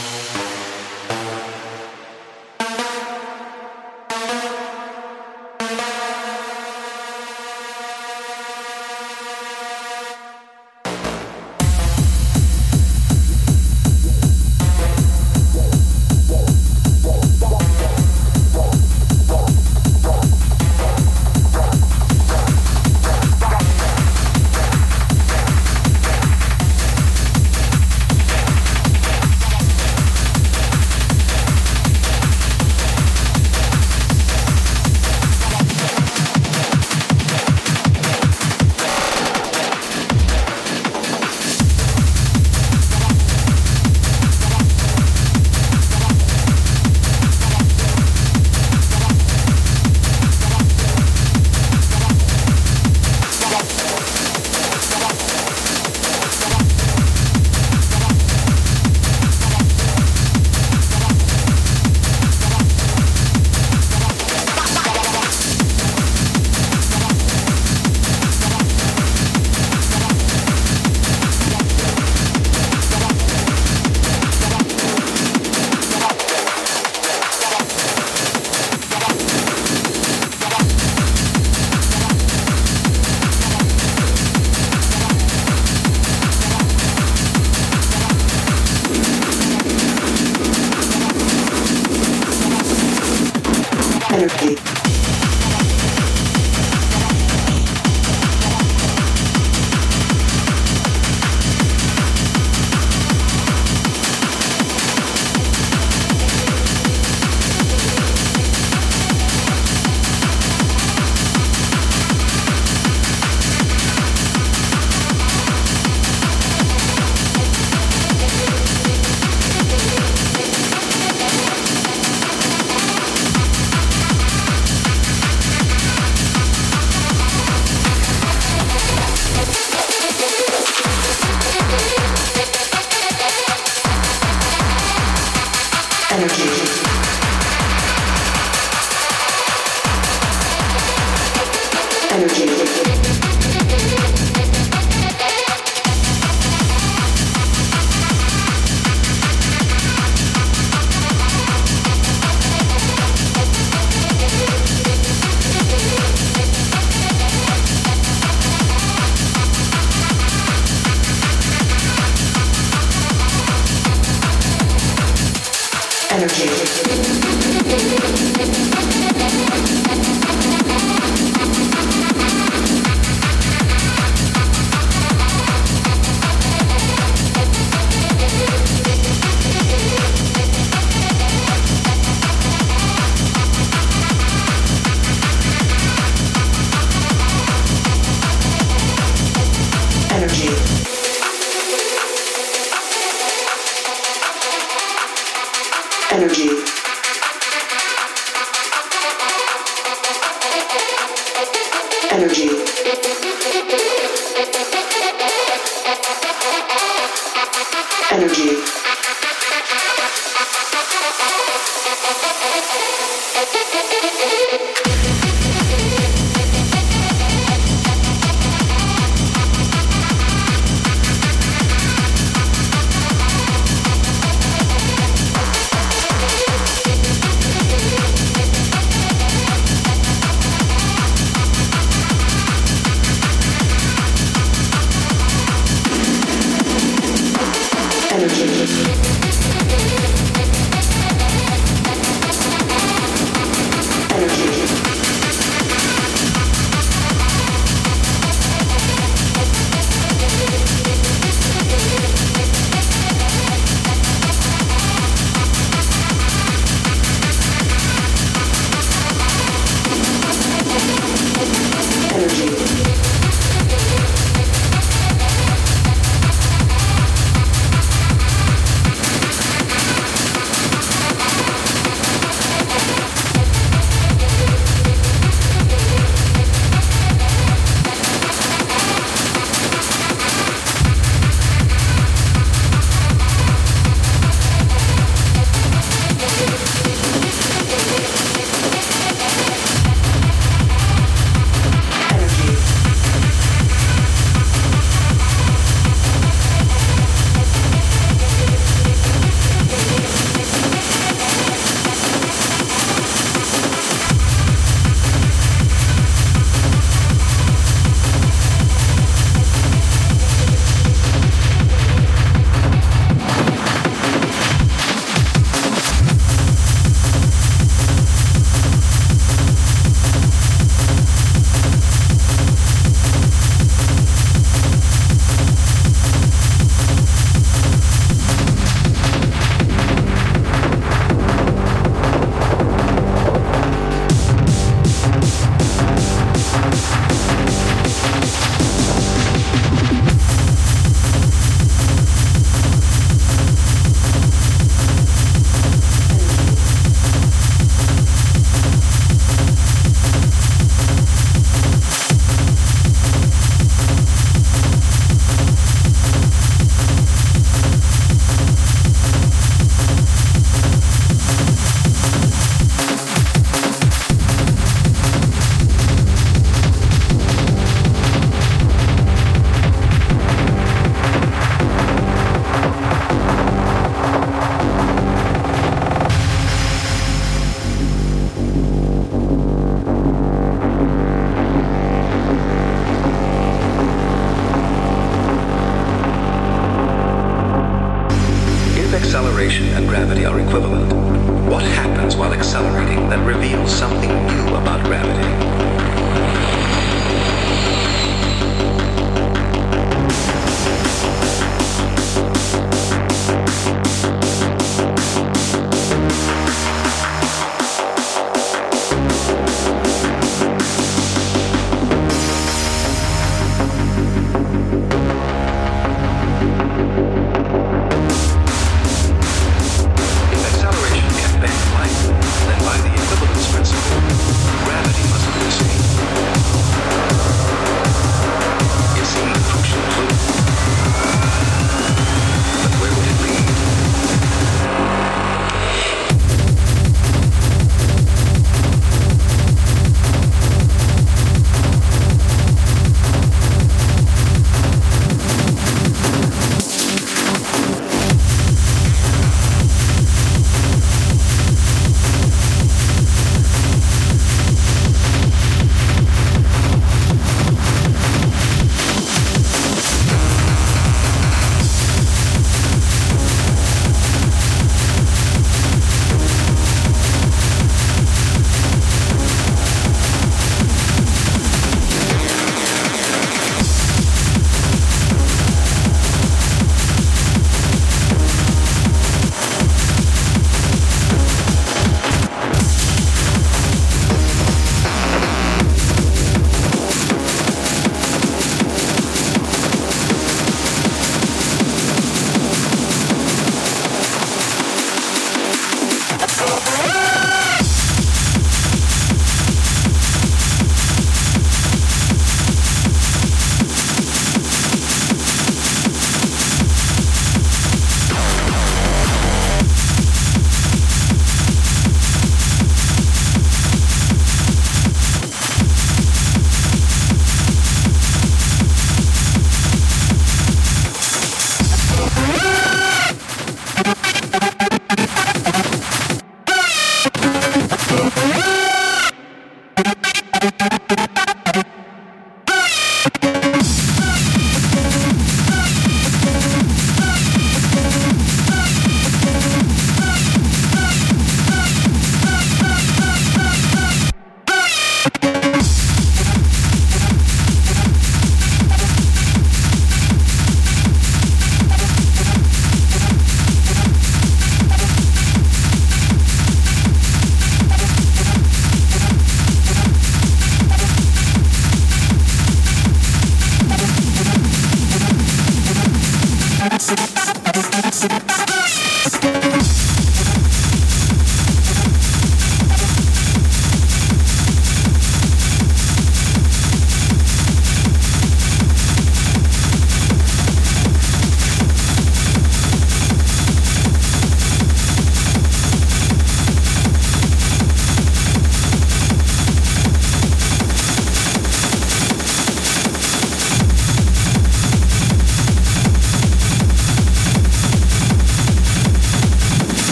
Bye.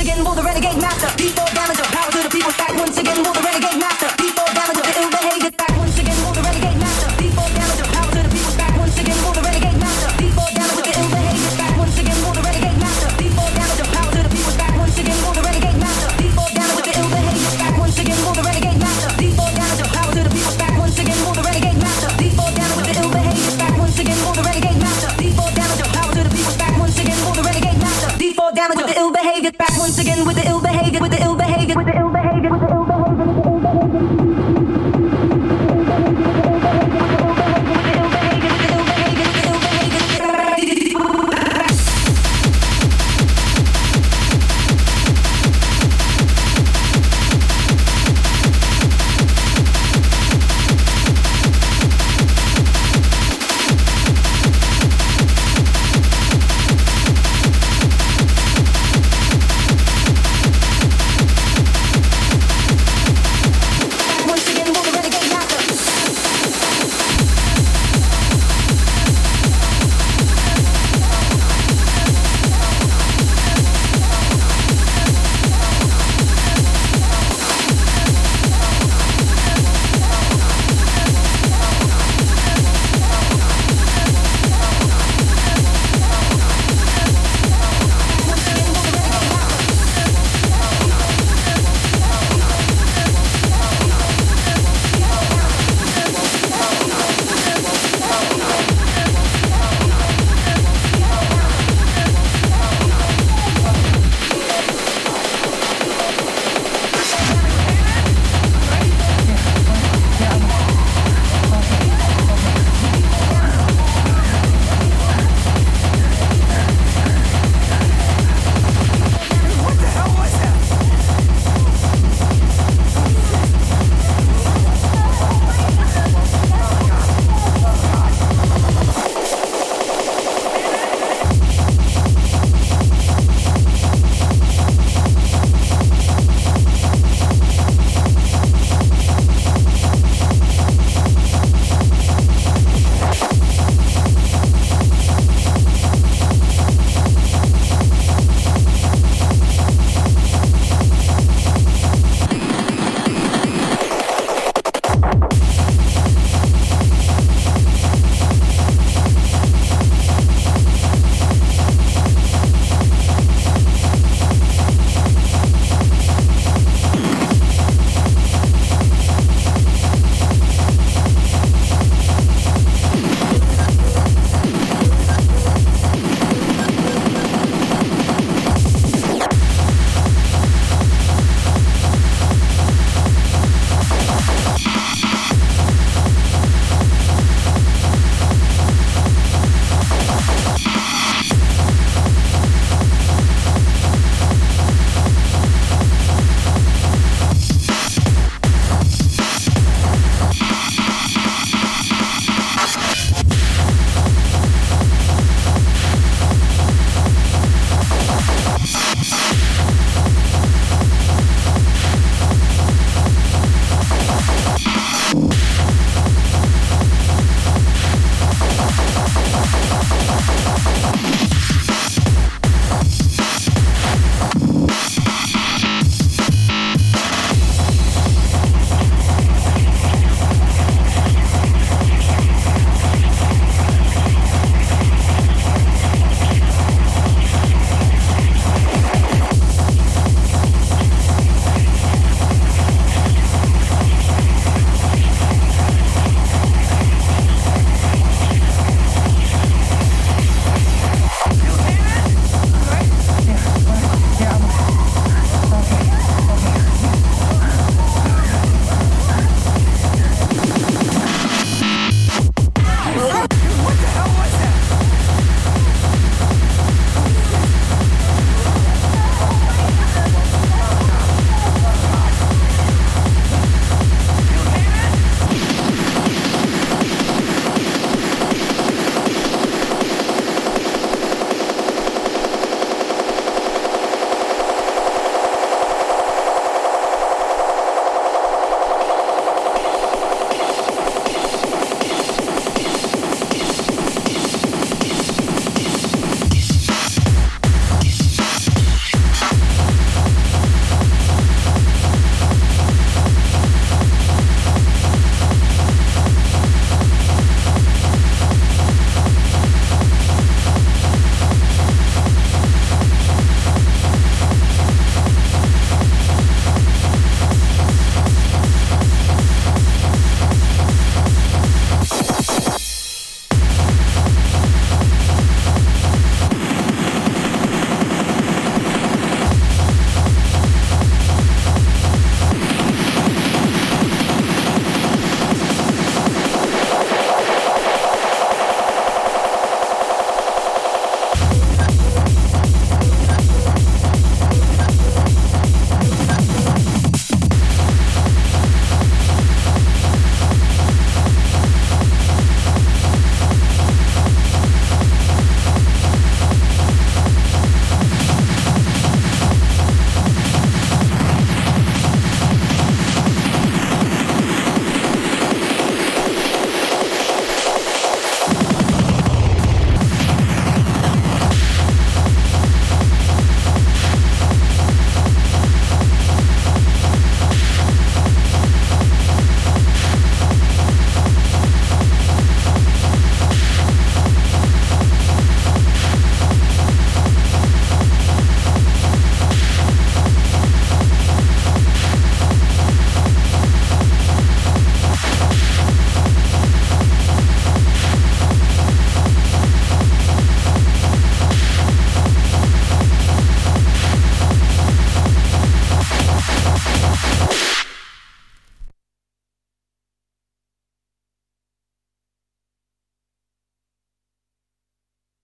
Again with the ill